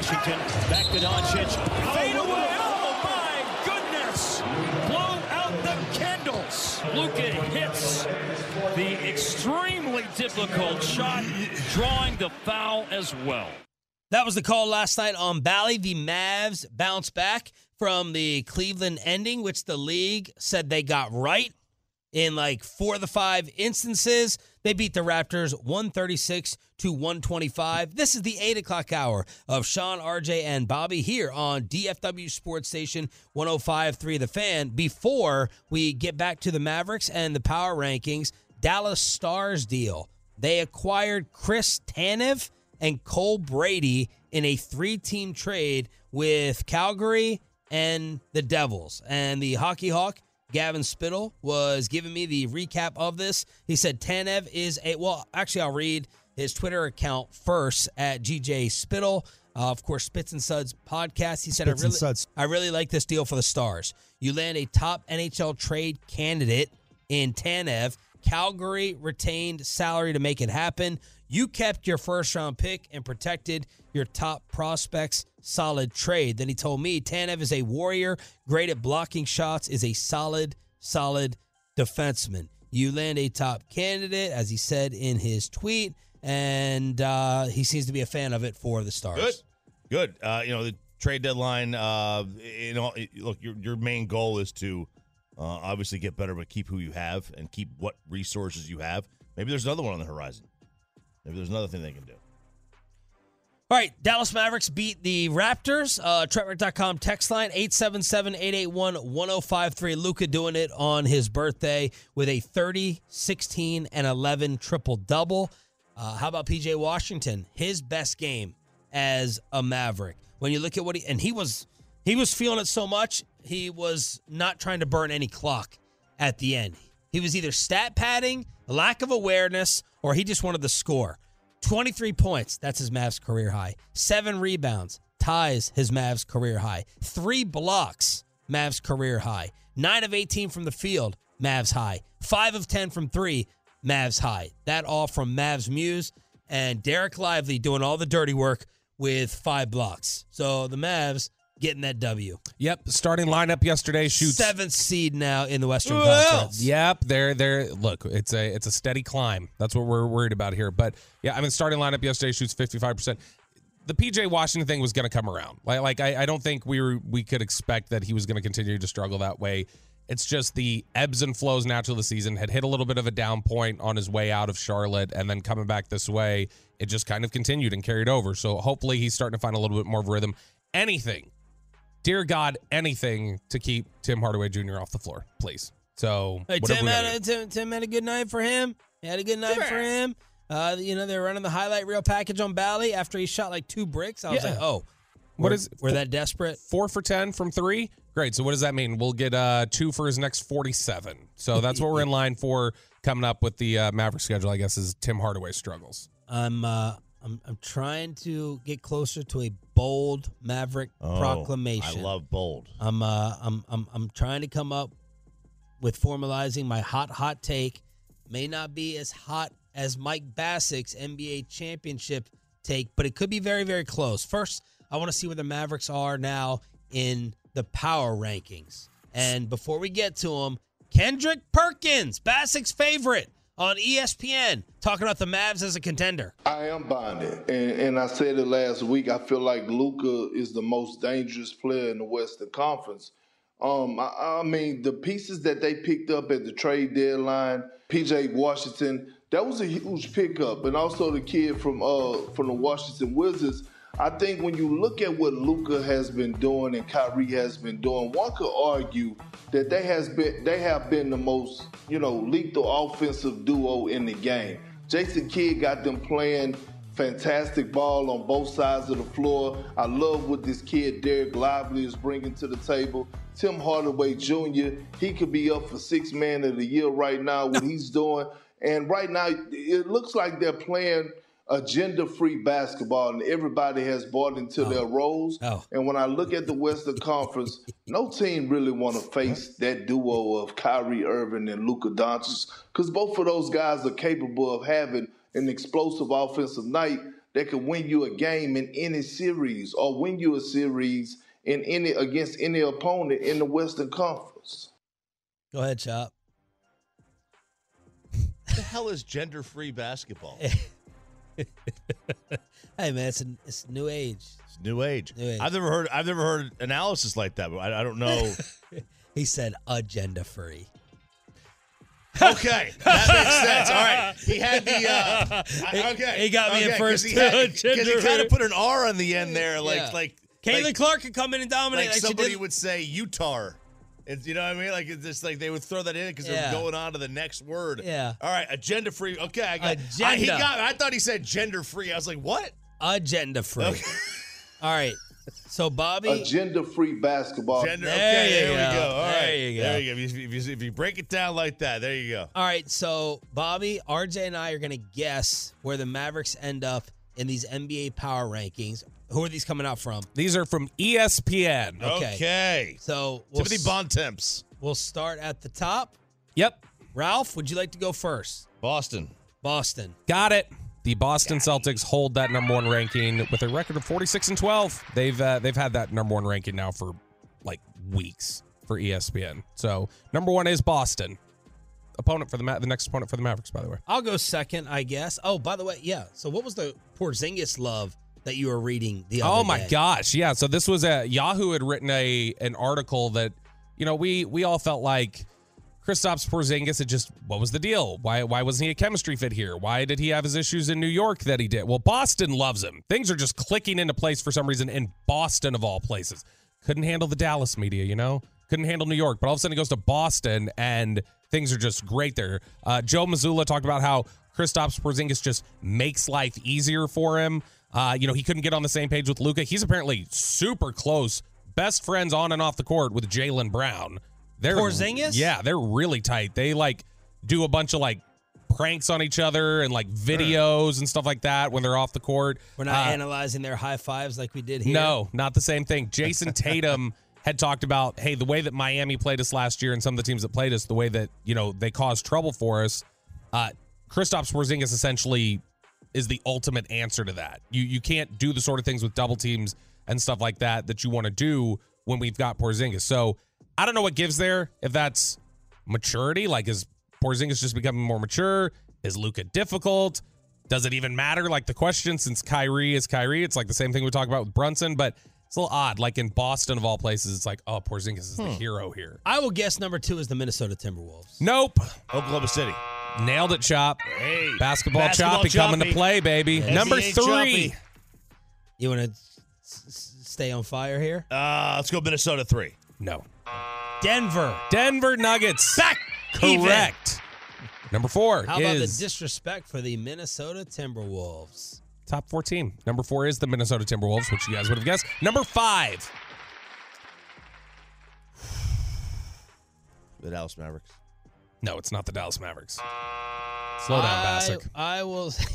Washington. Back to Doncic. Fade away. Oh, my goodness. Blow out the candles. Luka hits the extremely difficult shot, drawing the foul as well. That was the call last night on Bally. The Mavs bounce back from the Cleveland ending, which the league said they got right in like four of the five instances. They beat the Raptors 136 to 125. This is the 8 o'clock hour of Sean, RJ, and Bobby here on DFW Sports Station 1053 The Fan. Before we get back to the Mavericks and the power rankings, Dallas Stars deal. They acquired Chris Tanev and Cole Brady in a three team trade with Calgary and the Devils. And the Hockey Hawk, Gavin Spittle, was giving me the recap of this. He said Tanev is a, well, actually, I'll read his Twitter account first at GJ Spittle. Uh, of course, Spits and Suds podcast. He said, Spits I really, Suds. I really like this deal for the Stars. You land a top NHL trade candidate in Tanev. Calgary retained salary to make it happen. You kept your first round pick and protected your top prospects. Solid trade. Then he told me Tanev is a warrior, great at blocking shots, is a solid, solid defenseman. You land a top candidate, as he said in his tweet, and uh, he seems to be a fan of it for the Stars. Good, good. Uh, you know the trade deadline. Uh, you know, look, your your main goal is to uh, obviously get better, but keep who you have and keep what resources you have. Maybe there's another one on the horizon. Maybe there's another thing they can do. All right, Dallas Mavericks beat the Raptors. Uh, Trentwright.com text line 877-881-1053. Luka doing it on his birthday with a 30, 16, and 11 triple-double. Uh, how about PJ Washington? His best game as a Maverick. When you look at what he and he was he was feeling it so much, he was not trying to burn any clock at the end. He was either stat padding, lack of awareness, or he just wanted the score. 23 points, that's his Mavs career high. Seven rebounds, ties his Mavs career high. Three blocks, Mavs career high. Nine of 18 from the field, Mavs high. Five of 10 from three, Mavs high. That all from Mavs Muse and Dereck Lively doing all the dirty work with five blocks. So the Mavs getting that W. Yep, starting lineup yesterday shoots Seventh seed now in the Western Conference. Yep, they're they're look, it's a it's a steady climb. That's what we're worried about here. But yeah, I mean starting lineup yesterday shoots 55%. The PJ Washington thing was going to come around. Like like I, I don't think we were we could expect that he was going to continue to struggle that way It's just the ebbs and flows natural of the season had hit a little bit of a down point on his way out of Charlotte, and then coming back this way, it just kind of continued and carried over. So hopefully he's starting to find a little bit more of a rhythm. Anything, dear God, anything to keep Tim Hardaway Jr. off the floor, please. So Hey, Tim had, a. Tim, Tim had a good night for him. He had a good night for him. Uh, you know, they're running the highlight reel package on Bally after he shot like two bricks. I was Yeah. like, oh, What we're, is- we're that desperate? four for 10 from three. Great. So what does that mean? We'll get uh, two for his next 47. So that's what we're in line for coming up with the uh, Maverick schedule, I guess, is Tim Hardaway struggles. I'm uh, I'm I'm trying to get closer to a bold Maverick Oh, proclamation. I love bold. I'm uh I'm I'm I'm trying to come up with formalizing my hot hot take. May not be as hot as Mike Bacsik's NBA championship take, but it could be very very close. First, I want to see where the Mavericks are now in the power rankings. And before we get to them, Kendrick Perkins, Bacsik's favorite on ESPN, talking about the Mavs as a contender. I am buying it, and, and I said it last week. I feel like Luka is the most dangerous player in the Western Conference. Um, I, I mean, the pieces that they picked up at the trade deadline, PJ Washington, that was a huge pickup, and also the kid from uh from the Washington Wizards. I think when you look at what Luka has been doing and Kyrie has been doing, one could argue that they has been they have been the most you know lethal offensive duo in the game. Jason Kidd got them playing fantastic ball on both sides of the floor. I love what this kid Dereck Lively is bringing to the table. Tim Hardaway Jr. He could be up for six man of the year right now. What he's doing, and right now it looks like they're playing agenda-free basketball, and everybody has bought into their oh. roles. Oh. And when I look at the Western Conference, no team really want to face that duo of Kyrie Irving and Luka Doncic because both of those guys are capable of having an explosive offensive night that can win you a game in any series or win you a series in any against any opponent in the Western Conference. Go ahead, Chop. What the hell is gender free basketball? Hey man, it's a, it's new age. It's new age. New age. I've never heard. I've never heard analysis like that. But I, I don't know. He said agenda free. okay, that makes sense. All right, he had the. Uh, I- okay, he got me at okay, 'cause first, He because he Gender- kind of put an R on the end there, like Yeah. like Caitlin like, Clark could come in and dominate like like, somebody would say Utah. It's, you know what I mean? Like it's just like they would throw that in because Yeah. they're going on to the next word. Yeah. All right, agenda free. Okay, I got. I, Agenda. he got. I thought he said gender free. I was like, what? agenda free. All right. So Bobby, Agenda-free basketball. Gender. There okay, you there we go. go. All There right, you go. There you go. If you, if you- if you break it down like that, there you go. all right. So Bobby, RJ, and I are gonna guess where the Mavericks end up in these NBA power rankings. Who are these coming out from? These are from ESPN. Okay. Okay. So we'll, Timothy s- Bontemps, we'll start at the top. Yep. Ralph, would you like to go first? Boston. Boston. Got it. The Boston Celtics hold that number one ranking with a record of 46 and 12. They've uh, they've had that number one ranking now for like weeks for ESPN. So number one is Boston. Opponent for the Ma- the next opponent for the Mavericks, by the way. I'll go second, I guess. Oh, by the way, yeah. So what was the Porzingis love that you were reading the other Oh my day? gosh, yeah. So this was a Yahoo had written a an article that you know we we all felt like Kristaps Porzingis had just what was the deal? Why why wasn't he a chemistry fit here? Why did he have his issues in New York that he did? Well, Boston loves him. Things are just clicking into place for some reason in Boston of all places. Couldn't handle the Dallas media, you know. Couldn't handle New York, but all of a sudden he goes to Boston and things are just great there. Uh, Joe Mazzulla talked about how Kristaps Porzingis just makes life easier for him. Uh, you know, he couldn't get on the same page with Luka. He's apparently super close, best friends on and off the court with Jaylen Brown. They're Porzingis? yeah, they're really tight. They like do a bunch of like pranks on each other and like videos and stuff like that when they're off the court. We're not Uh, analyzing their high fives like we did here. no, not the same thing. Jayson Tatum had talked about, hey, the way that Miami played us last year and some of the teams that played us, the way that, you know, they caused trouble for us, uh, Kristaps Porzingis essentially is the ultimate answer to that. You you can't do the sort of things with double teams and stuff like that that you want to do when we've got Porzingis. So I don't know what gives there. If that's maturity, like is Porzingis just becoming more mature? Is Luka difficult? Does it even matter? Like the question, since Kyrie is Kyrie, it's like the same thing we talk about with Brunson. But It's a little odd. Like in Boston, of all places, it's like, oh, Porzingis is the Hmm. hero here. I will guess number two is the Minnesota Timberwolves. Nope. Oklahoma City. Nailed it, Chop. Hey, Basketball, basketball choppy, coming to play, baby. NBA Number choppy. three. You want to s- s- stay on fire here? Uh, let's go Minnesota three. No. Denver. Denver Nuggets. Back. even. Correct. Number four How about the is disrespect for the Minnesota Timberwolves? top 14. Number four is the Minnesota Timberwolves, which you guys would have guessed. Number five. The Dallas Mavericks. No, it's not the Dallas Mavericks. Slow down, I, Bacsik. I will.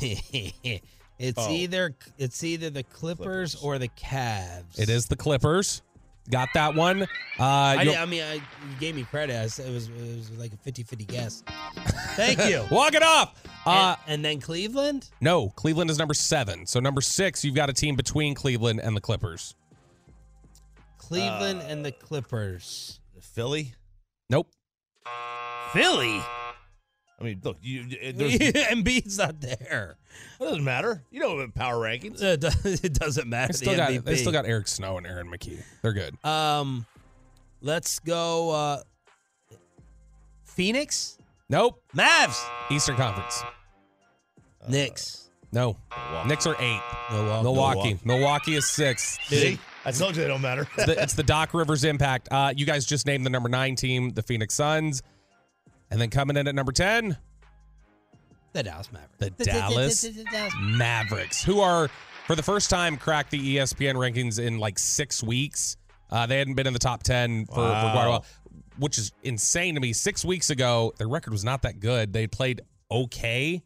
it's Oh. either it's either the Clippers, Clippers. or the Cavs. It is the Clippers. Got that one. Uh, I, you'll- I mean, I, you gave me credit. I said it was it was like a 50-50 guess. Thank you. Walk it off. Uh, and, and then Cleveland. no, Cleveland is number seven. So number six, you've got a team between Cleveland and the Clippers. Cleveland and the Clippers. Philly. Nope. Philly. I mean, look, you, you- there's, it Embiid's not there. It doesn't matter. You know about power rankings. It do- it doesn't matter. They still the got MVP. they still got Eric Snow and Aaron McKie. They're good. Um, let's go. Uh, Phoenix, Nope. Mavs, Eastern Conference. Knicks, No. Milwaukee. Knicks are eight. Milwaukee. Milwaukee. Milwaukee. Milwaukee is six. See, I told you they don't matter. It's the, it's the Doc Rivers impact. Uh, you guys just named the number nine team, the Phoenix Suns. And then coming in at number 10, The Dallas Mavericks. The Dallas Dallas- Mavericks, who are for the first time cracked the ESPN rankings in like six weeks. Uh, they hadn't been in the top 10 for, for quite a while, which is insane to me. Six weeks ago, their record was not that good. They played okay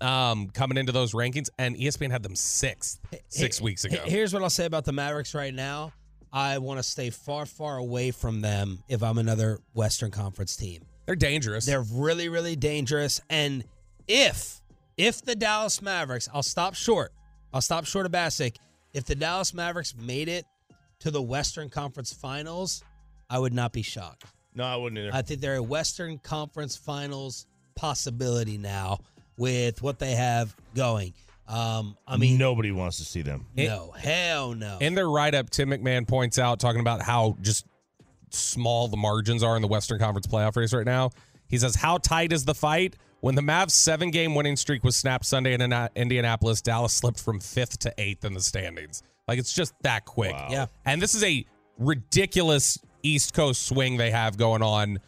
um, coming into those rankings, and ESPN had them sixth six Here- weeks ago. Here's what I'll say about the Mavericks right now. I want to stay far, far away from them if I'm another Western Conference team. They're dangerous. They're really, really dangerous. And if if the Dallas Mavericks, I'll stop short. I'll stop short of Bacsik. If the Dallas Mavericks made it to the Western Conference Finals, I would not be shocked. no, I wouldn't either. I think they're a Western Conference Finals possibility now with what they have going. Um, I mean, nobody wants to see them. no, hell no. In their write up, Tim McMahon points out, talking about how just small the margins are in the Western Conference playoff race right now. He says, How tight is the fight? When the Mavs' seven game winning streak was snapped Sunday in Indianapolis, Dallas slipped from fifth to eighth in the standings. Like it's just that quick. Wow. Yeah. And this is a ridiculous East Coast swing they have going on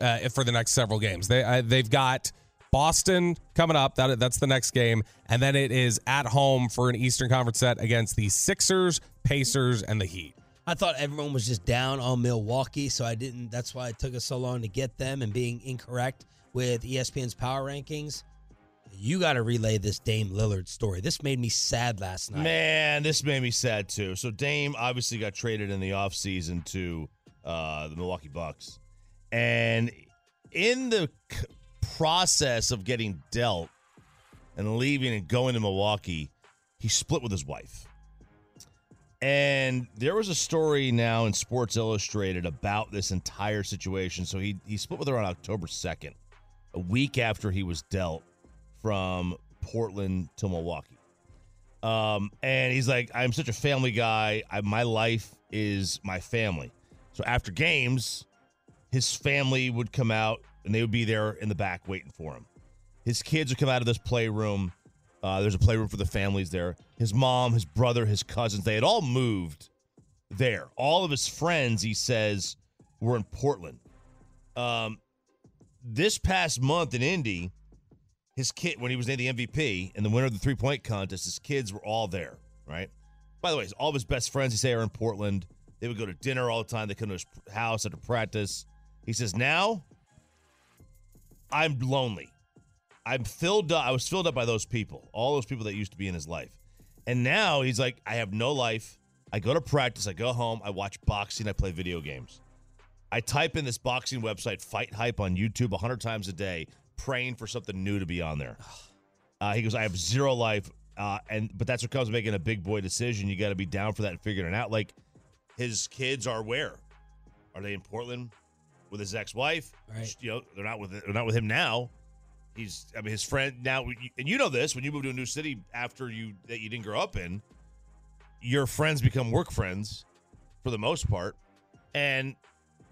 uh, for the next several games. They uh, they've got Boston coming up. That that's the next game, and then it is at home for an Eastern Conference set against the Sixers, Pacers, and the Heat. I thought everyone was just down on Milwaukee, so I didn't. That's why it took us so long to get them and being incorrect with ESPN's power rankings. You got to relay this Dame Lillard story. This made me sad last night. Man, this made me sad too. So Dame obviously got traded in the offseason to uh, the Milwaukee Bucks. And in the c- process of getting dealt and leaving and going to Milwaukee, he split with his wife. And there was a story now in Sports Illustrated about this entire situation. So he he split with her on October 2nd, a week after he was dealt from Portland to Milwaukee. Um, and he's like, I'm such a family guy. I, my life is my family. So after games, his family would come out and they would be there in the back waiting for him. His kids would come out of this playroom. Uh, there's a playroom for the families there. His mom, his brother, his cousins, they had all moved there. All of his friends, he says, were in Portland. Um, this past month in Indy, his kid when he was named the MVP and the winner of the three point contest, his kids were all there, right? By the way, all of his best friends, he say, are in Portland. They would go to dinner all the time. They come to his house after practice. He says, now I'm lonely. I'm filled up. I was filled up by those people, all those people that used to be in his life. And now he's like, I have no life. I go to practice. I go home. I watch boxing. I play video games. I type in this boxing website, Fight Hype, on YouTube 100 times a day, praying for something new to be on there. Uh, he goes, I have zero life. Uh, and but that's what comes with making a big boy decision. You got to be down for that and figuring it out. Like his kids are where? Are they in Portland with his ex-wife? Right. You know, they're not with they're not with him now. He's I mean his friend now, and you know this when you move to a new city after you that you didn't grow up in, your friends become work friends, for the most part. And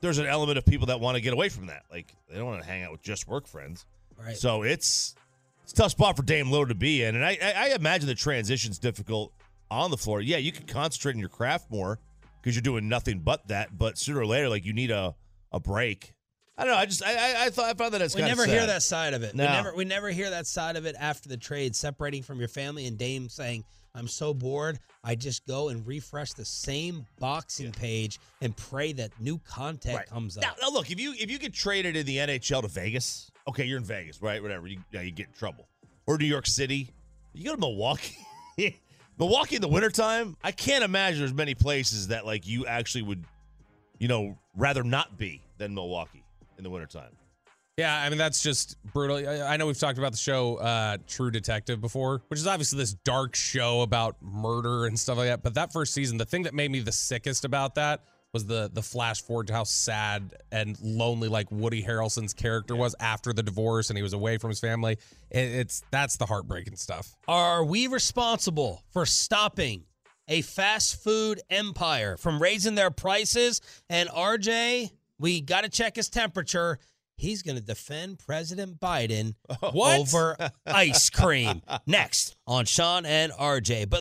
there's an element of people that want to get away from that. Like they don't want to hang out with just work friends. Right. So it's it's a tough spot for Dame Lillard to be in. And I, I, I imagine the transition's difficult on the floor. Yeah, you can concentrate on your craft more because you're doing nothing but that. But sooner or later, like you need a, a break. I don't know. I just I I, I thought I found that as we never of hear that side of it. No. We never we never hear that side of it after the trade, separating from your family and Dame saying, "I'm so bored. I just go and refresh the same boxing page and pray that new content Right. comes Now, up." now, look, if you if you get traded in the NHL to Vegas, okay, you're in Vegas, right? Whatever, you yeah, you get in trouble. Or New York City, you go to Milwaukee. Milwaukee in the wintertime, I can't imagine there's many places that like you actually would, you know, rather not be than Milwaukee in the wintertime. Yeah, I mean that's just brutal. I I know we've talked about the show uh, True Detective before, which is obviously this dark show about murder and stuff like that. But that first season, the thing that made me the sickest about that was the the flash forward to how sad and lonely like Woody Harrelson's character was after the divorce and he was away from his family. It, it's that's the heartbreaking stuff. Are we responsible for stopping a fast food empire from raising their prices? And RJ, we got to check his temperature. He's going to defend President Biden What? over ice cream. Next on Sean and RJ. But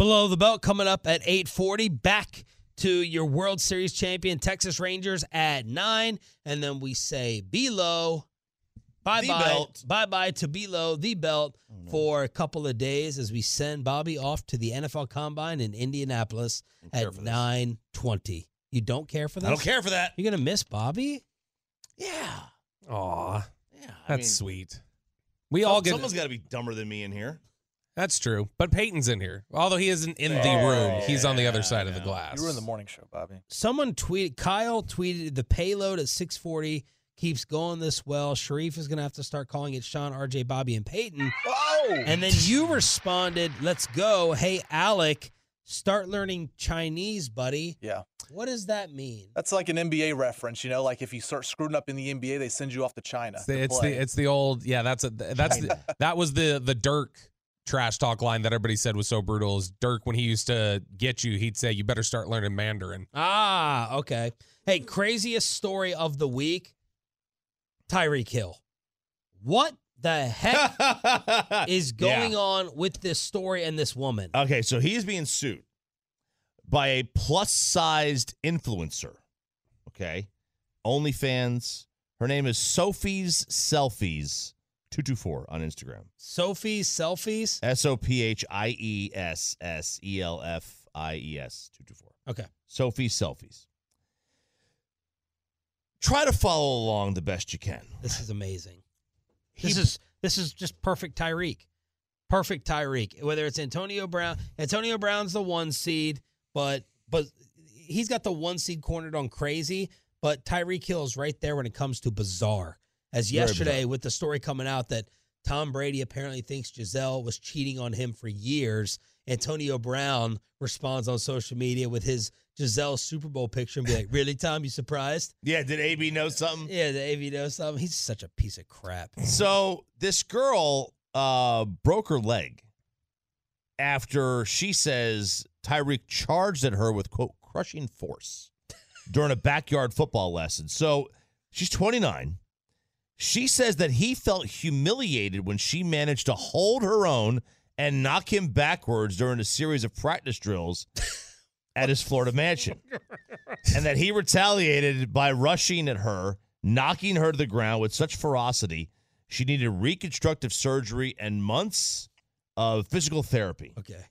Below the belt coming up at 8:40. Back to your World Series champion Texas Rangers at nine, and then we say below. Bye bye. Bye bye to below the belt oh, for a couple of days as we send Bobby off to the NFL Combine in Indianapolis at nine twenty. You don't care for that? I don't care for that. You're gonna miss Bobby. Yeah. Aw, Yeah. I that's mean, sweet. We some- all get Someone's got to be dumber than me in here. That's true. But Peyton's in here. Although he isn't in the room, he's on the other side of the glass. You were in the morning show, Bobby. Someone tweeted. Kyle tweeted the payload at six forty keeps going this well. Sharif is gonna have to start calling it Sean, RJ, Bobby, and Peyton. Oh! And then you responded, "Let's go, hey Alec, start learning Chinese, buddy." Yeah. What does that mean? That's like an NBA reference, you know, like if you start screwing up in the NBA, they send you off to China. It's the, to it's the it's the old yeah. That's a that's the, that was the the Dirk trash talk line that everybody said was so brutal. Is Dirk when he used to get you, he'd say you better start learning Mandarin. Ah, okay. Hey, craziest story of the week: Tyreek Hill. What the heck is going Yeah. on with this story and this woman? Okay, so he is being sued by a plus sized influencer. Okay. OnlyFans. Her name is Sophie's Selfies 224 on Instagram. Sophie's selfies. S O P H I E S S E L F I E S 224. Okay. Sophie's selfies. Try to follow along the best you can. This is amazing. This is this is just perfect Tyreek. Perfect Tyreek. Whether it's Antonio Brown, Antonio Brown's the one seed, but but he's got the one seed cornered on crazy. But Tyreek Hill is right there when it comes to bizarre. As yesterday with the story coming out that Tom Brady apparently thinks Gisele was cheating on him for years. Antonio Brown responds on social media with his Gisele Super Bowl picture and be like, "Really, Tom? You surprised?" Yeah, did AB know something? Yeah, the AV knows something. He's such a piece of crap. So this girl uh, broke her leg after she says Tyreek charged at her with quote crushing force during a backyard football lesson. So she's 29. She says that he felt humiliated when she managed to hold her own and knock him backwards during a series of practice drills at his Florida mansion. and that he retaliated by rushing at her, knocking her to the ground with such ferocity, she needed reconstructive surgery and months of physical therapy. Okay.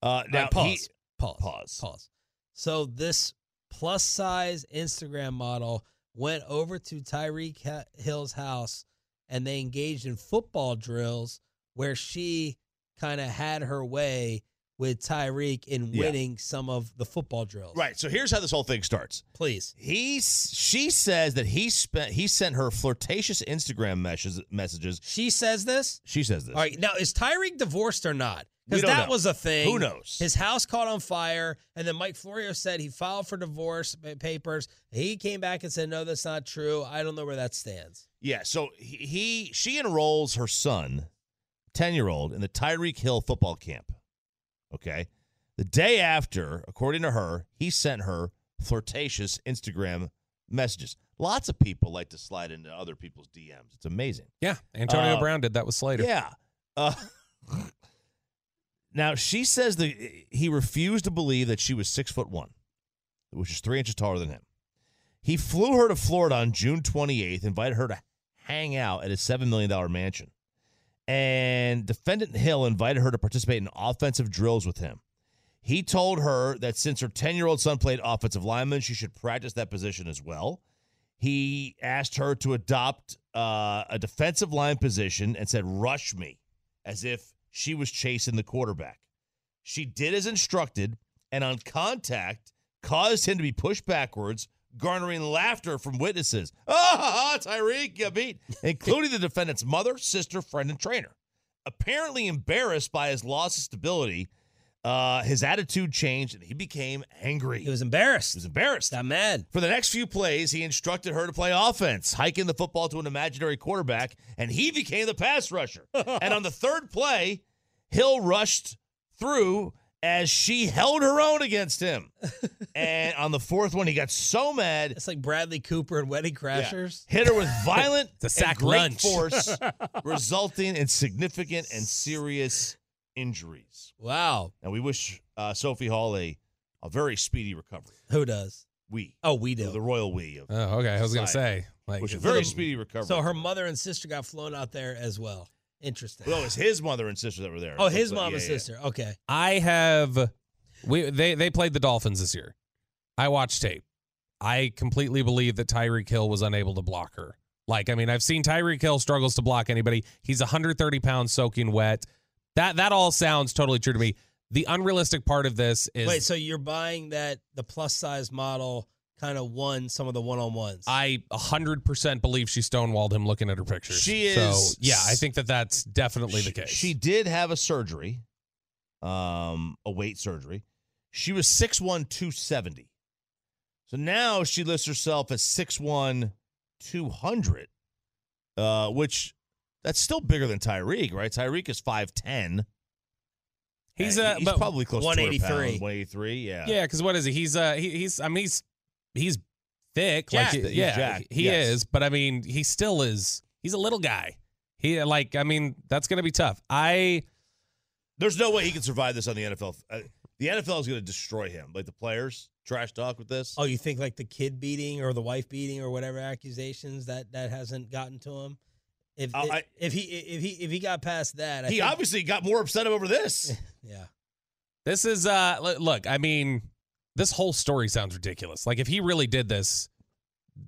Uh, now, Now, pause, he- pause. Pause. Pause. So this plus size Instagram model went over to Tyreek Hill's house and they engaged in football drills where she kind of had her way with Tyreek in Yeah. winning some of the football drills. Right. So here's how this whole thing starts. Please. He she says that he spent he sent her flirtatious Instagram messages messages. She says this? She says this. All right. Now, is Tyreek divorced or not? We Because that know. was a thing. Who knows? His house caught on fire, and then Mike Florio said he filed for divorce papers. He came back and said, "No, that's not true. I don't know where that stands." Yeah, so he, he she enrolls her son, 10-year-old in the Tyreek Hill football camp. Okay? The day after, according to her, he sent her flirtatious Instagram messages. Lots of people like to slide into other people's DMs. It's amazing. Yeah, Antonio Uh, Brown did that with Slater. Yeah. Uh, now she says that he refused to believe that she was six foot one, which is three inches taller than him. He flew her to Florida on June 28th, invited her to hang out at his $7 million mansion. And defendant Hill invited her to participate in offensive drills with him. He told her that since her 10 year old son played offensive lineman, she should practice that position as well. He asked her to adopt uh, a defensive line position and said, Rush me, as if she was chasing the quarterback. She did as instructed, and on contact, caused him to be pushed backwards, garnering laughter from witnesses. Ah, Tyreek, you beat, including the defendant's mother, sister, friend, and trainer. Apparently embarrassed by his loss of stability, uh, his attitude changed and he became angry. He was embarrassed. He was embarrassed. Got mad. For the next few plays, he instructed her to play offense, hiking the football to an imaginary quarterback, and he became the pass rusher. and on the third play, Hill rushed through as she held her own against him. and on the fourth one, he got so mad. It's like Bradley Cooper and Wedding Crashers. Hit her with violent The sack and great lunch. force, resulting in significant and serious injuries. Wow. And we wish uh, Sophie Hall a, a very speedy recovery. Who does? We. Oh, we do. The royal we. Of Oh, okay. I was gonna say, like, Wish a very speedy recovery. So her mother and sister got flown out there as well. Interesting. Well, it was his mother and sister that were there. Oh, his like- mom and yeah, yeah. sister. Okay. I have we they they played the Dolphins this year. I watched tape. I completely believe that Tyreek Hill was unable to block her. Like, I mean, I've seen Tyreek Hill struggles to block anybody. He's 130 pounds soaking wet. That that all sounds totally true to me. The unrealistic part of this is Wait, so you're buying that the plus size model kind of won some of the one on ones? I 100% believe she stonewalled him looking at her pictures. She So, is- yeah, I think that that's definitely the case. She did have a surgery, um, a weight surgery. She was 6'1", 270. So now she lists herself as 6'1", 200, uh, which that's still bigger than Tyreek, right? Tyreek is 5'10". He's, Uh, he's probably close to 183. 183. 183, yeah. Yeah, because what is he? He's uh he, he's I mean he's he's thick. Jacked. Like He's yeah, jacked, he yes. is. But I mean, he still is. He's a little guy. He like I mean that's gonna be tough. I There's no way he can survive this on the NFL. Uh, the NFL is going to destroy him. Like the players, trash talk with this. oh, you think like the kid beating or the wife beating or whatever accusations that that hasn't gotten to him? If Uh, I- if he if he if he got past that, I he think- obviously got more upset over this. yeah. this is uh look. I mean, this whole story sounds ridiculous. Like if he really did this,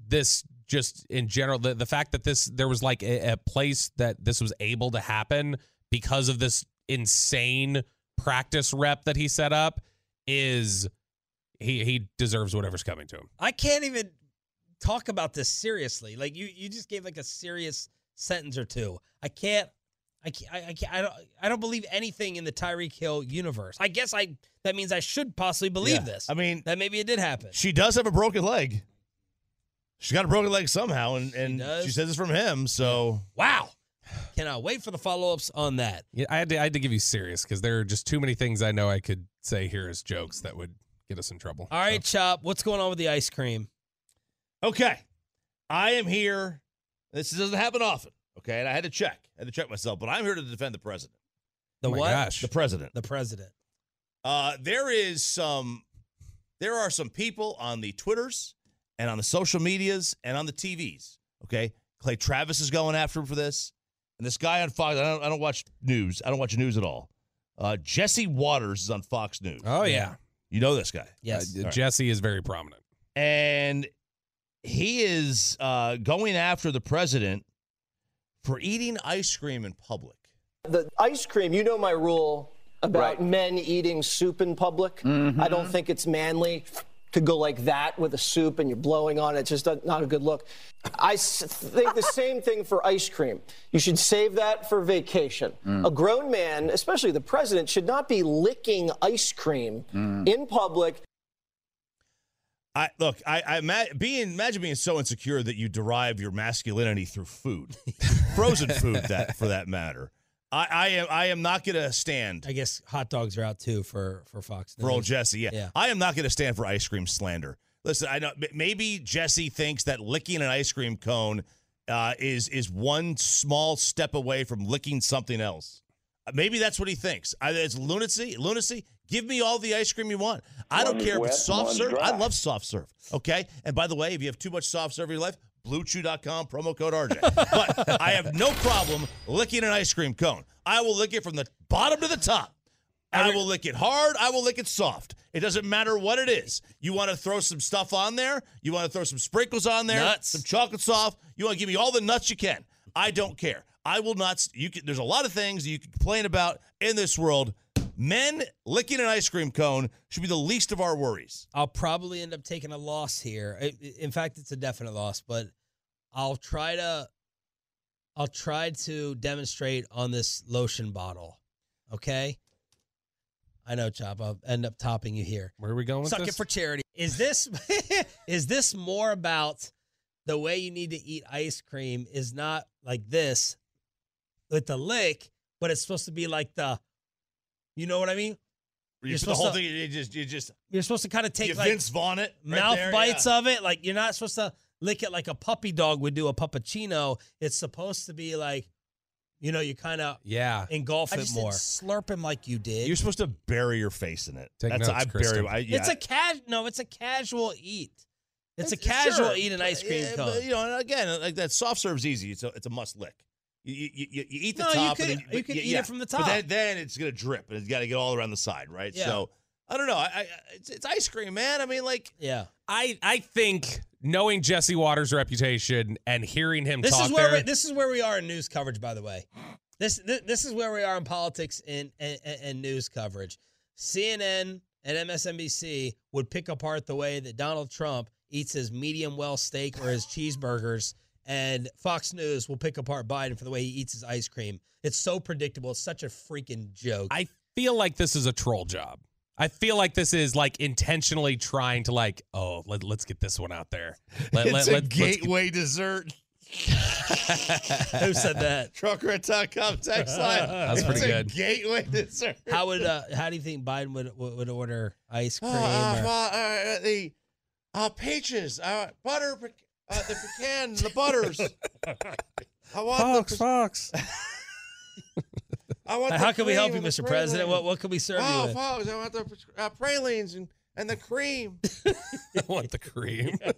this just in general, the, the fact that this there was like a, a place that this was able to happen because of this insane practice rep that he set up is he he deserves whatever's coming to him. I can't even talk about this seriously. Like you, you just gave like a serious sentence or two. I can't. I can't, I, I can't. I don't. I don't believe anything in the Tyreek Hill universe. I guess I. That means I should possibly believe Yeah. this. I mean, that maybe it did happen. She does have a broken leg. She's got a broken leg somehow, and, and she, does? says it's from him. So Wow. Cannot wait for the follow ups on that. Yeah, I had to I had to give you serious because there are just too many things I know I could say here as jokes that would get us in trouble. All right, Chop. What's going on with the ice cream? Okay. I am here. This doesn't happen often. Okay. And I had to check. I had to check myself, but I'm here to defend the president. The Oh what? gosh. The president. The president. Uh, there is some, there are some people on the Twitters and on the social medias and on the TVs. Okay. Clay Travis is going after him for this. And this guy on Fox, I don't, I don't watch news. I don't watch news at all. Uh, Jesse Watters is on Fox News. Oh yeah, You know this guy. Yes. Uh, All right. Jesse is very prominent. and he is uh, going after the president for eating ice cream in public. The ice cream, you know my rule about men eating soup in public. Mm-hmm. I don't think it's manly to go like that with a soup and you're blowing on it. It's just not a good look. I think the same thing for ice cream. You should save that for vacation. Mm. A grown man, especially the president, should not be licking ice cream mm. in public. I look. I, I being imagine being so insecure that you derive your masculinity through food, frozen food. That for that matter. I, I am. I am not going to stand I guess hot dogs are out too for for Fox. for old Jesse. Yeah. Yeah. I am not going to stand for ice cream slander. Listen, I know m- maybe Jesse thinks that licking an ice cream cone uh, is is one small step away from licking something else. Maybe that's what he thinks. It's lunacy. Lunacy. Give me all the ice cream you want. I don't care if it's soft serve. I love soft serve. Okay. And by the way, if you have too much soft serve in your life, BlueChew.com promo code RJ. but I have no problem licking an ice cream cone. I will lick it from the bottom to the top. I will lick it hard. I will lick it soft. It doesn't matter what it is. You want to throw some stuff on there. You want to throw some sprinkles on there. Nuts. Some chocolate soft. You want to give me all the nuts you can. I don't care. I will not. You can, there's a lot of things you can complain about in this world. Men licking an ice cream cone should be the least of our worries. I'll probably end up taking a loss here. I- I- In fact, it's a definite loss, but I'll try to I'll try to demonstrate on this lotion bottle. Okay? I know, Chop. I'll end up topping you here. Where are we going with Suck this? it for charity. Is this is this more about the way you need to eat ice cream is not like this with the lick, but it's supposed to be like the you know what I mean? You You're put the whole to- thing. You just, you just, You're supposed to kind of take like Vince Vaughn it right mouth there, bites yeah. of it. Like you're not supposed to lick it like a puppy dog would do a puppuccino. It's supposed to be like, you know, you kind of yeah. engulf I it more. didn't slurp him like you did. You're supposed to bury your face in it. Take That's notes, I bury. Kristen. I, yeah. It's a cas no, it's a casual eat. It's, a casual sure, eat an ice cream yeah, cone. But, you know, and again, like that soft serve's easy. It's a it's a must lick. You, you, you, you eat the No, you top. could- and then, you but could yeah, eat it from the But top. then, then it's gonna drip, and it's got to get all around the side, right? Yeah. So I don't know. I, I it's, it's ice cream, man. I mean, like yeah. I I think knowing Jesse Watters' reputation and hearing him This talk is where there, we, this is where we are in news coverage. By the way, this this, this is where we are in politics and, and and news coverage. CNN and MSNBC would pick apart the way that Donald Trump eats his medium well steak or his cheeseburgers, and Fox News will pick apart Biden for the way he eats his ice cream. It's so predictable. It's such a freaking joke. I feel like this is a troll job. I feel like this is like intentionally trying to like, oh, let, let's get this one out there. Let, it's let, a let- let's get- gateway dessert. Who said that? Truckrat.com text line. That's it's pretty a good. gateway dessert. How would uh, how do you think Biden would would, would order ice cream? Uh, or- uh, uh, the uh, peaches, uh, butter, pe- uh, the pecan, the butters. I want the, Fox. I want the how can we help you, cream and Mr. President? What what can we serve Oh, you with? Fox, I want the uh, pralines and, and the cream. I want the cream.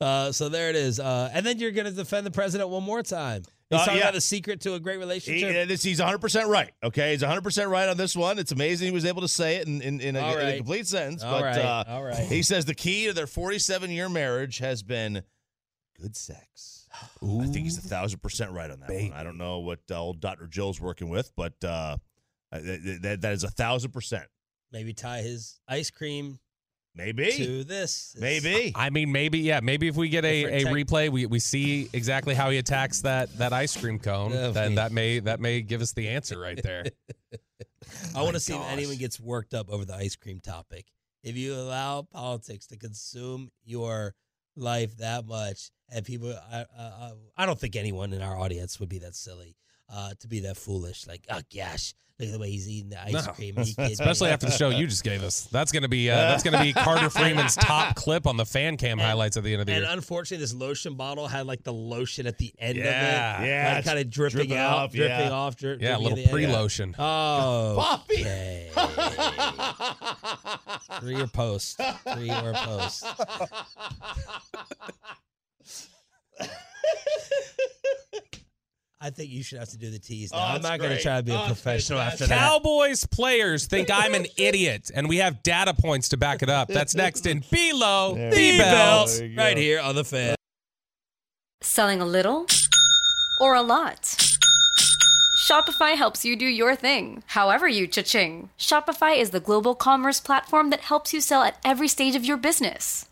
Uh, so there it is. Uh, and then you're going to defend the president one more time. He's Uh, talking yeah. about the secret to a great relationship. uh, this- he's 100% right. Okay. He's 100% right on this one. It's amazing he was able to say it in, in, in, a, All in a complete sentence. All but right. uh, All right. he says the key to their 47 year marriage has been good sex. I think he's a thousand percent right on that one. I don't know what uh, old Dr. Joe's working with, but uh, that, that, that is a thousand percent. Maybe tie his ice cream Maybe. to this. Maybe. I mean, maybe yeah, maybe if we get a, a tech- replay, we, we see exactly how he attacks that that ice cream cone. Oh, then man. that may that may give us the answer right there. I want to see if anyone gets worked up over the ice cream topic. If you allow politics to consume your life that much, and people, I, I, I don't think anyone in our audience would be that silly uh, to be that foolish. Like, oh gosh, look at the way he's eating the ice No. cream. Are you kidding Especially after the show you just gave us. That's gonna be uh, that's gonna be Carter Freeman's top clip on the fan cam highlights at the end of the And year. And unfortunately, this lotion bottle had like the lotion at the end Yeah. of it, Yeah, like kind of dripping, dripping out, off, dripping yeah. off, dri- Yeah, a little at the end. pre-lotion. Oh, Poppy. okay. Three or post, three or post. I think you should have to do the tease oh, now. Oh, I'm not going to try to be a Oh, that's professional after fantastic. that. Cowboys players think I'm an idiot, and we have data points to back it up. That's next in Below There the. Belt. There you go. Right here on the fan. Selling a little or a lot? Shopify helps you do your thing, however you cha-ching. Shopify is the global commerce platform that helps you sell at every stage of your business.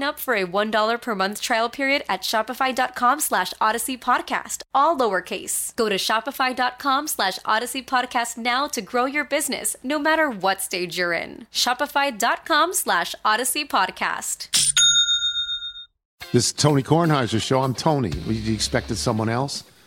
up for a $1 per month trial period at shopify.com slash odyssey podcast, all lowercase. Go to shopify.com slash odyssey podcast now to grow your business, no matter what stage you're in. Shopify.com slash odyssey podcast. This is Tony Kornheiser's show. I'm Tony. You expected someone else?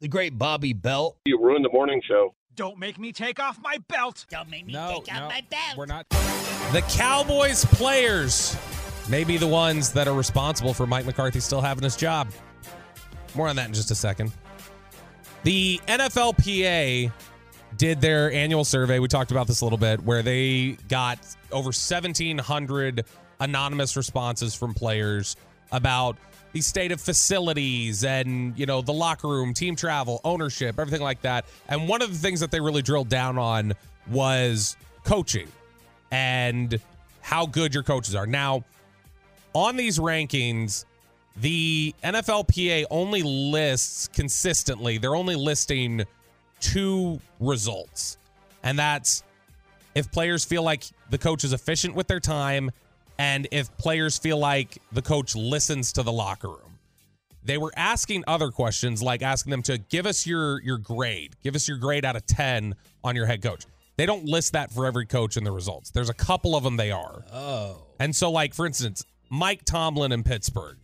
The great Bobby Belt. You ruined the morning show. Don't make me take off my belt. Don't make me No, take out no, my belt. We're not. The Cowboys players may be the ones that are responsible for Mike McCarthy still having his job. More on that in just a second. The NFLPA did their annual survey. We talked about this a little bit, where they got over 1,700 anonymous responses from players about the state of facilities and you know the locker room, team travel, ownership, everything like that. And one of the things that they really drilled down on was coaching and how good your coaches are. Now, on these rankings, the NFLPA only lists consistently, they're only listing two results. And that's if players feel like the coach is efficient with their time and if players feel like the coach listens to the locker room. They were asking other questions like asking them to give us your your grade. Give us your grade out of 10 on your head coach. They don't list that for every coach in the results. There's a couple of them they are. Oh. And so, like, for instance, Mike Tomlin in Pittsburgh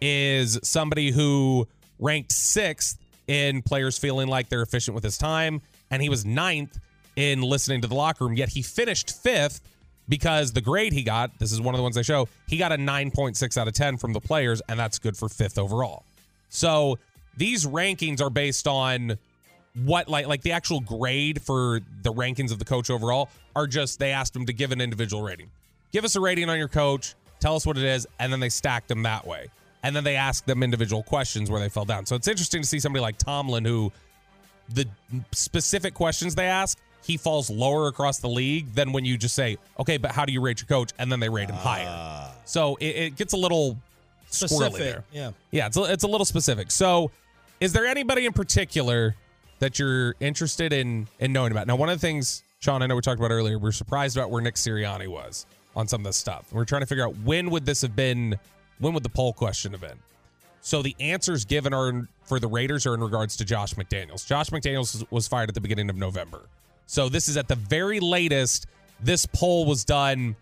is somebody who ranked sixth in players feeling like they're efficient with his time, and he was ninth in listening to the locker room, yet he finished fifth because the grade he got, this is one of the ones I show, he got a 9.6 out of 10 from the players, and that's good for fifth overall. So these rankings are based on what like like the actual grade for the rankings of the coach overall are just they asked them to give an individual rating. Give us a rating on your coach, tell us what it is, and then they stacked them that way. And then they asked them individual questions where they fell down. So it's interesting to see somebody like Tomlin who the specific questions they ask, he falls lower across the league than when you just say, okay, but how do you rate your coach? And then they rate him higher. Ah. So it, it gets a little squirrely there. yeah. Yeah, it's a, it's a little specific. So is there anybody in particular that you're interested in in knowing about? Now, one of the things, Sean, I know we talked about earlier, we're surprised about where Nick Sirianni was on some of this stuff. We're trying to figure out when would this have been, when would the poll question have been? So the answers given are for the Raiders are in regards to Josh McDaniels. Josh McDaniels was- was fired at the beginning of November. So this is at the very latest. This poll was done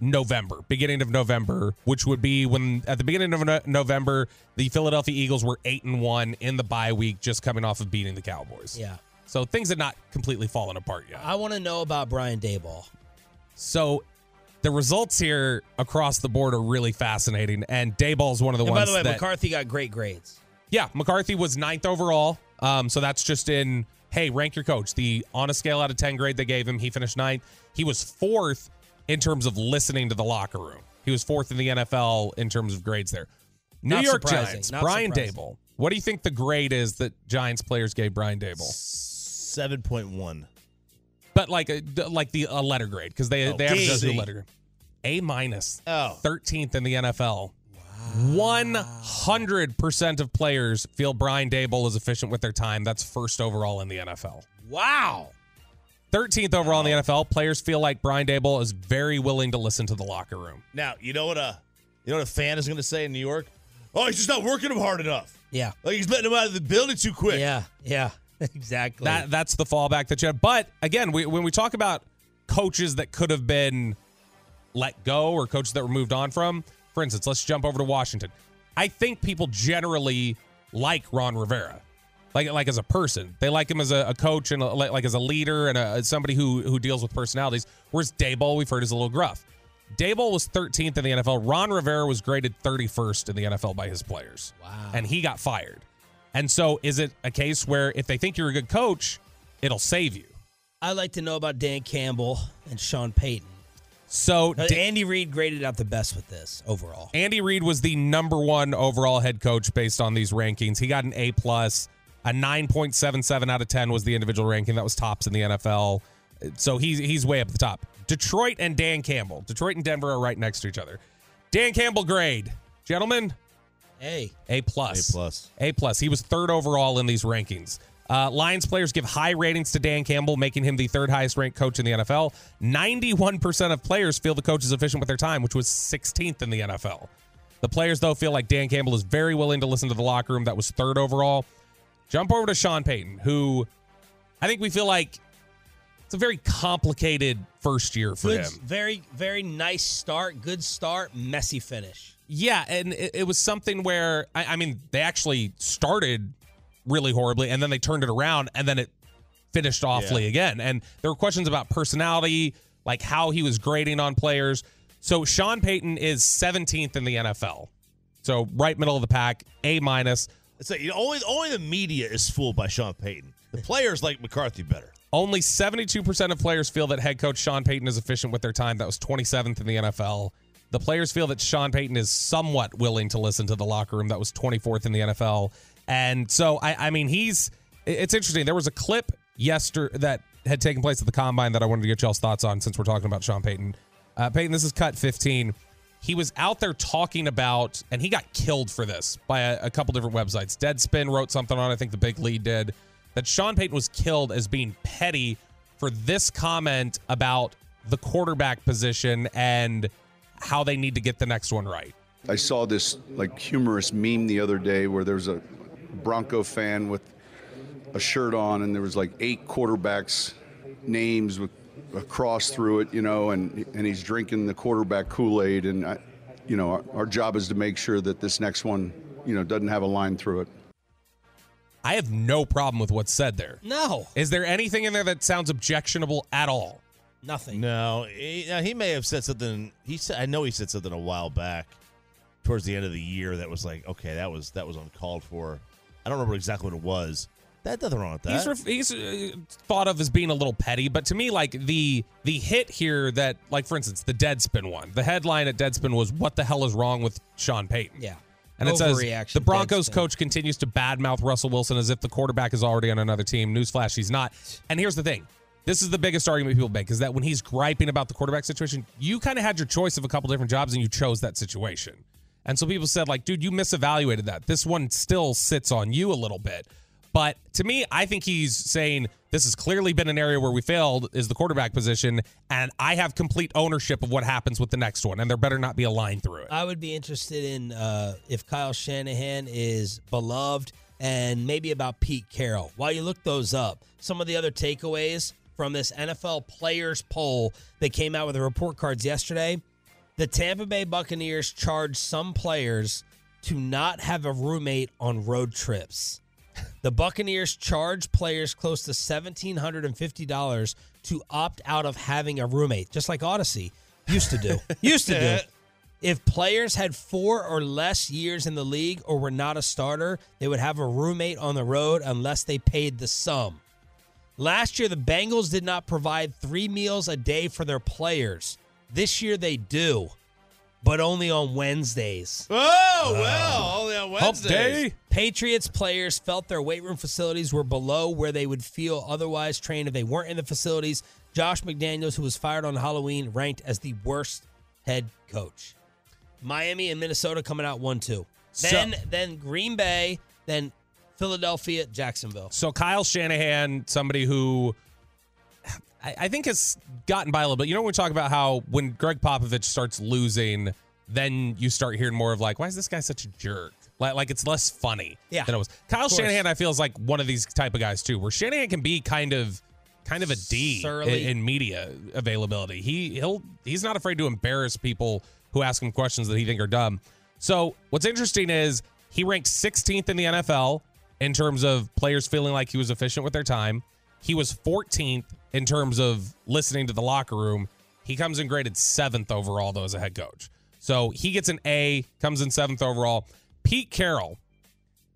November, beginning of November, which would be when at the beginning of No- November, the Philadelphia Eagles were eight and one in the bye week, just coming off of beating the Cowboys. Yeah. So things had not completely fallen apart yet. I want to know about Brian Daboll. So the results here across the board are really fascinating, and Daboll's one of the and ones by the way, that McCarthy got great grades. yeah, McCarthy was ninth overall. Um, so that's just in hey, rank your coach. The on a scale out of ten grade they gave him, he finished ninth. He was fourth in terms of listening to the locker room. He was fourth in the NFL in terms of grades there. New Not York surprising. Giants, Not Brian surprising. Daboll. What do you think the grade is that Giants players gave Brian Daboll? Seven point one. But like uh, a like the a letter grade because they Oh, they have D. to do C. a letter grade. A minus. Oh. 13th in the NFL. One hundred percent of players feel Brian Daboll is efficient with their time. That's first overall in the NFL. Wow. 13th overall in the NFL. Players feel like Brian Daboll is very willing to listen to the locker room. Now you know what a you know what a fan is going to say in New York. Oh, he's just not working him hard enough. Yeah. Like he's letting him out of the building too quick. Yeah. Yeah. Exactly. That that's the fallback that you have. But again, we, when we talk about coaches that could have been let go or coaches that were moved on from, for instance, let's jump over to Washington. I think people generally like Ron Rivera, like like as a person. They like him as a, a coach and a, like, as a leader and a, somebody who who deals with personalities. Whereas Daboll, we've heard is a little gruff. Daboll was 13th in the NFL. Ron Rivera was graded 31st in the NFL by his players. Wow. And he got fired. And so is it a case where if they think you're a good coach, it'll save you? I'd like to know about Dan Campbell and Sean Payton. So Uh, Da- Andy Reid graded out the best with this overall. Andy Reid was the number one overall head coach based on these rankings. He got an A plus. A 9.77 out of 10 was the individual ranking that was tops in the NFL. So he's he's way up at the top. Detroit and Dan Campbell. Detroit and Denver are right next to each other. Dan Campbell grade. Gentlemen, A. A plus. A plus. A plus. He was third overall in these rankings. Uh, Lions players give high ratings to Dan Campbell, making him the third highest ranked coach in the NFL. 91% of players feel the coach is efficient with their time, which was 16th in the NFL. The players, though, feel like Dan Campbell is very willing to listen to the locker room. That was third overall. Jump over to Sean Payton, who I think we feel like it's a very complicated first year for Good, him. very, very nice start. Good start. Messy finish. Yeah, and it, it was something where I, I mean they actually started really horribly, and then they turned it around, and then it finished awfully Yeah. again. And there were questions about personality, like how he was grading on players. So Sean Payton is 17th in the NFL, so right middle of the pack, A minus. It's like you know, only only the media is fooled by Sean Payton. The players like McCarthy better. Only 72% of players feel that head coach Sean Payton is efficient with their time. That was 27th in the NFL. The players feel that Sean Payton is somewhat willing to listen to the locker room. That was 24th in the NFL. And so, I, I mean, he's, it's interesting. There was a clip yesterday that had taken place at the combine that I wanted to get y'all's thoughts on since we're talking about Sean Payton. Uh, Payton, this is cut 15. He was out there talking about, and he got killed for this by a, a couple different websites. Deadspin wrote something on, I think the big lead did, that Sean Payton was killed as being petty for this comment about the quarterback position and how they need to get the next one right. I saw this like humorous meme the other day where there was a Bronco fan with a shirt on and there was like eight quarterbacks names with a cross through it, you know, and and he's drinking the quarterback Kool-Aid and I, you know, our, our job is to make sure that this next one, you know, doesn't have a line through it. I have no problem with what's said there. No. Is there anything in there that sounds objectionable at all? Nothing. No, he, now, he may have said something. He said, I know he said something a while back, towards the end of the year, that was like, okay, that was that was uncalled for. I don't remember exactly what it was. That nothing wrong with that. He's ref- he's uh, thought of as being a little petty, but to me, like the the hit here that, like for instance, the Deadspin one. The headline at Deadspin was "What the hell is wrong with Sean Payton?" Yeah. and it says Overreaction, the Broncos Deadspin. coach continues to badmouth Russell Wilson as if the quarterback is already on another team. Newsflash, he's not. And here's the thing: this is the biggest argument people make is that when he's griping about the quarterback situation, you kind of had your choice of a couple different jobs and you chose that situation. And so people said, like, dude, you misevaluated that. This one still sits on you a little bit. But to me, I think he's saying this has clearly been an area where we failed is the quarterback position, and I have complete ownership of what happens with the next one, and there better not be a line through it. I would be interested in uh, if Kyle Shanahan is beloved and maybe about Pete Carroll. While you look those up, some of the other takeaways from this NFL players poll that came out with the report cards yesterday, the Tampa Bay Buccaneers charged some players to not have a roommate on road trips. The Buccaneers charge players close to $1,750 to opt out of having a roommate, just like Odyssey used to do. used to do. If players had four or less years in the league or were not a starter, they would have a roommate on the road unless they paid the sum. Last year, the Bengals did not provide three meals a day for their players. This year, they do, but only on Wednesdays. Oh, well, only on Wednesdays. day. Patriots players felt their weight room facilities were below where they would feel otherwise trained if they weren't in the facilities. Josh McDaniels, who was fired on Halloween, ranked as the worst head coach. Miami and Minnesota coming out one two. So- Then then Green Bay, then Philadelphia, Jacksonville. So Kyle Shanahan, somebody who I, I think has gotten by a little bit. You know, when we talk about how when Gregg Popovich starts losing, then you start hearing more of like, why is this guy such a jerk? Like, like it's less funny Yeah, than it was. Kyle. Shanahan, I feel is like one of these type of guys too, where Shanahan can be kind of kind of a D in, in media availability. He he'll he's not afraid to embarrass people who ask him questions that he think are dumb. So what's interesting is he ranked 16th in the NFL in terms of players feeling like he was efficient with their time. He was 14th in terms of listening to the locker room. He comes in graded seventh overall though as a head coach. So he gets an A, comes in seventh overall. Pete Carroll,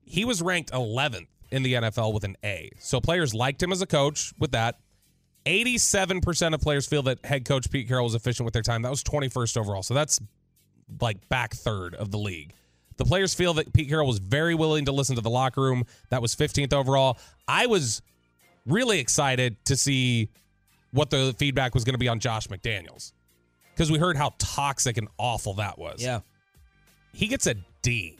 he was ranked 11th in the NFL with an A. So players liked him as a coach with that. 87% of players feel that head coach Pete Carroll was efficient with their time. That was 21st overall. So that's like back third of the league. The players feel that Pete Carroll was very willing to listen to the locker room. That was 15th overall. I was really excited to see what the feedback was going to be on Josh McDaniels because we heard how toxic and awful that was. Yeah. He gets a D.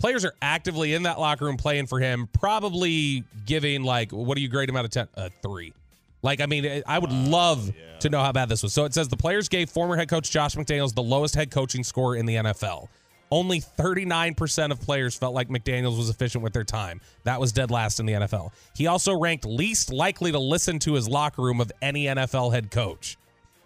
Players are actively in that locker room playing for him, probably giving like, what do you grade him out of 10? A three. Like, I mean, I would love to know how bad this was. So it says the players gave former head coach Josh McDaniels the lowest head coaching score in the NFL. Only 39% of players felt like McDaniels was efficient with their time. That was dead last in the NFL. He also ranked least likely to listen to his locker room of any NFL head coach.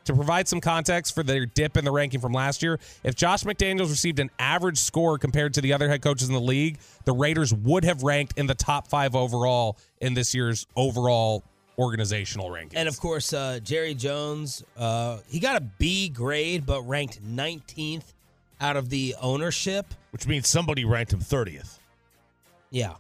To provide some context for their dip in the ranking from last year, if Josh McDaniels received an average score compared to the other head coaches in the league, the Raiders would have ranked in the top five overall in this year's overall organizational ranking. And of course, uh, Jerry Jones, uh, he got a B grade, but ranked 19th out of the ownership. Which means somebody ranked him 30th. Yeah.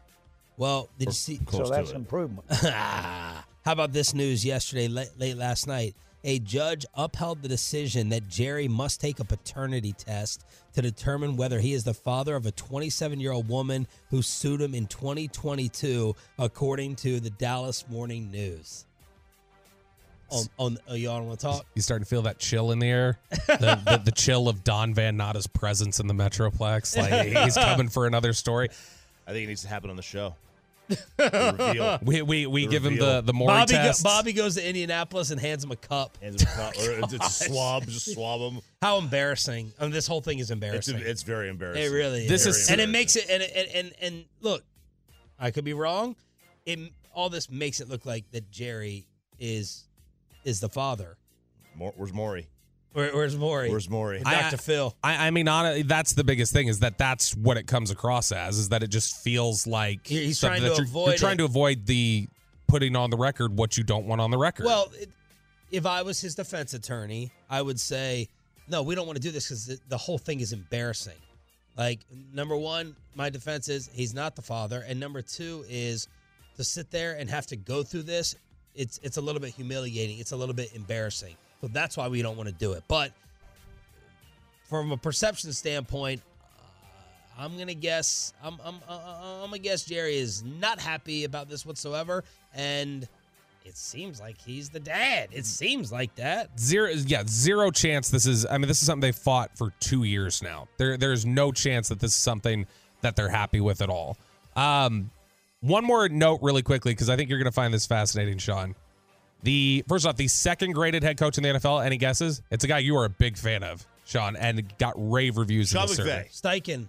Well, did you see? So that's improvement. How about this news yesterday, late, late last night? A judge upheld the decision that Jerry must take a paternity test to determine whether he is the father of a 27 year old woman who sued him in 2022, according to the Dallas Morning News. On, on oh, you oh, oh, all want to talk? You starting to feel that chill in the air? The, the, the chill of Don Van Natta's presence in the Metroplex. Like he's coming for another story. I think it needs to happen on the show. The reveal. We we, we The give him reveal. the the Maury Bobby, go, test. Bobby goes to Indianapolis and hands him a cup. Hands him a cup, or it's a oh, swab, just swab him. How embarrassing! I mean, this whole thing is It's, embarrassing. it's very embarrassing. It really This is. is- and it makes it and and and, and look, I could be wrong. It all this makes it look like that Jerry is is the father. Mor- where's Maury? Where, where's Maury? Where's Maury? And Dr. Phil. I, I mean, honestly, that's the biggest thing is that that's what it comes across as is that it just feels like he's trying to that you're, avoid you're trying it. to avoid the putting on the record what you don't want on the record. Well, it, if I was his defense attorney, I would say, no, we don't want to do this because the, the whole thing is embarrassing. Like, number one, my defense is he's not the father. And number two is to sit there and have to go through this, it's it's a little bit humiliating. It's a little bit embarrassing. So that's why we don't want to do it. But from a perception standpoint, uh, I'm gonna guess I'm I'm uh, I'm gonna guess Jerry is not happy about this whatsoever, and it seems like he's the dad. It seems like that. Zero, yeah, zero chance. This is. I mean, this is something they fought for two years now. There, there's no chance that this is something that they're happy with at all. Um, one more note, really quickly, because I think you're going to find this fascinating, Sean. The first off, the second graded head coach in the NFL. Any guesses? It's a guy you are a big fan of, Sean, and got rave reviews. Sean in the survey. Steichen.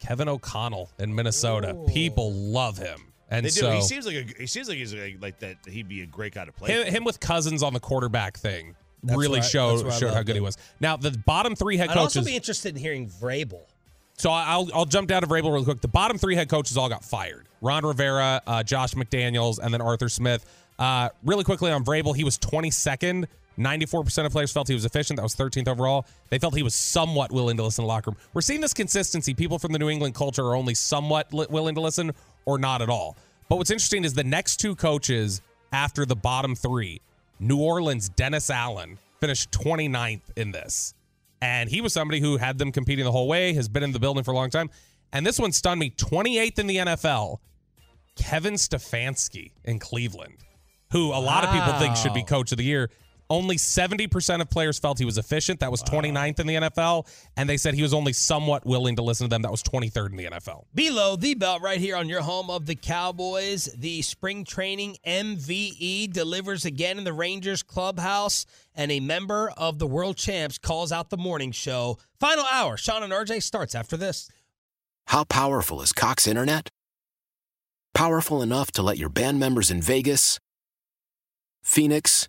Kevin O'Connell in Minnesota. People love him, and they do. so he seems like a, he seems like he's a, like that. He'd be a great guy to play. him, him with Cousins on the quarterback thing That's really I- showed that's showed how loved good he was. Now the bottom three head coaches. I'd also be interested in hearing Vrabel. So I'll I'll jump down to Vrabel real quick. The bottom three head coaches all got fired: Ron Rivera, uh, Josh McDaniels, and then Arthur Smith. Uh, really quickly on Vrabel, he was 22nd. 94% of players felt he was efficient. That was 13th overall. They felt he was somewhat willing to listen the locker room. We're seeing this consistency. People from the New England culture are only somewhat li- willing to listen or not at all. But what's interesting is the next two coaches after the bottom three, New Orleans, Dennis Allen, finished 29th in this. And he was somebody who had them competing the whole way, has been in the building for a long time. And this one stunned me 28th in the NFL, Kevin Stefanski in Cleveland, who a lot of people think should be coach of the year. Only 70% of players felt he was efficient. That was 29th in the NFL. And they said he was only somewhat willing to listen to them. That was 23rd in the NFL. Below the belt, right here on your home of the Cowboys, the spring training MVE delivers again in the Rangers clubhouse, and a member of the world champs calls out the morning show. Final hour, Sean and RJ starts after this. How powerful is Cox Internet? Powerful enough to let your band members in Vegas, Phoenix,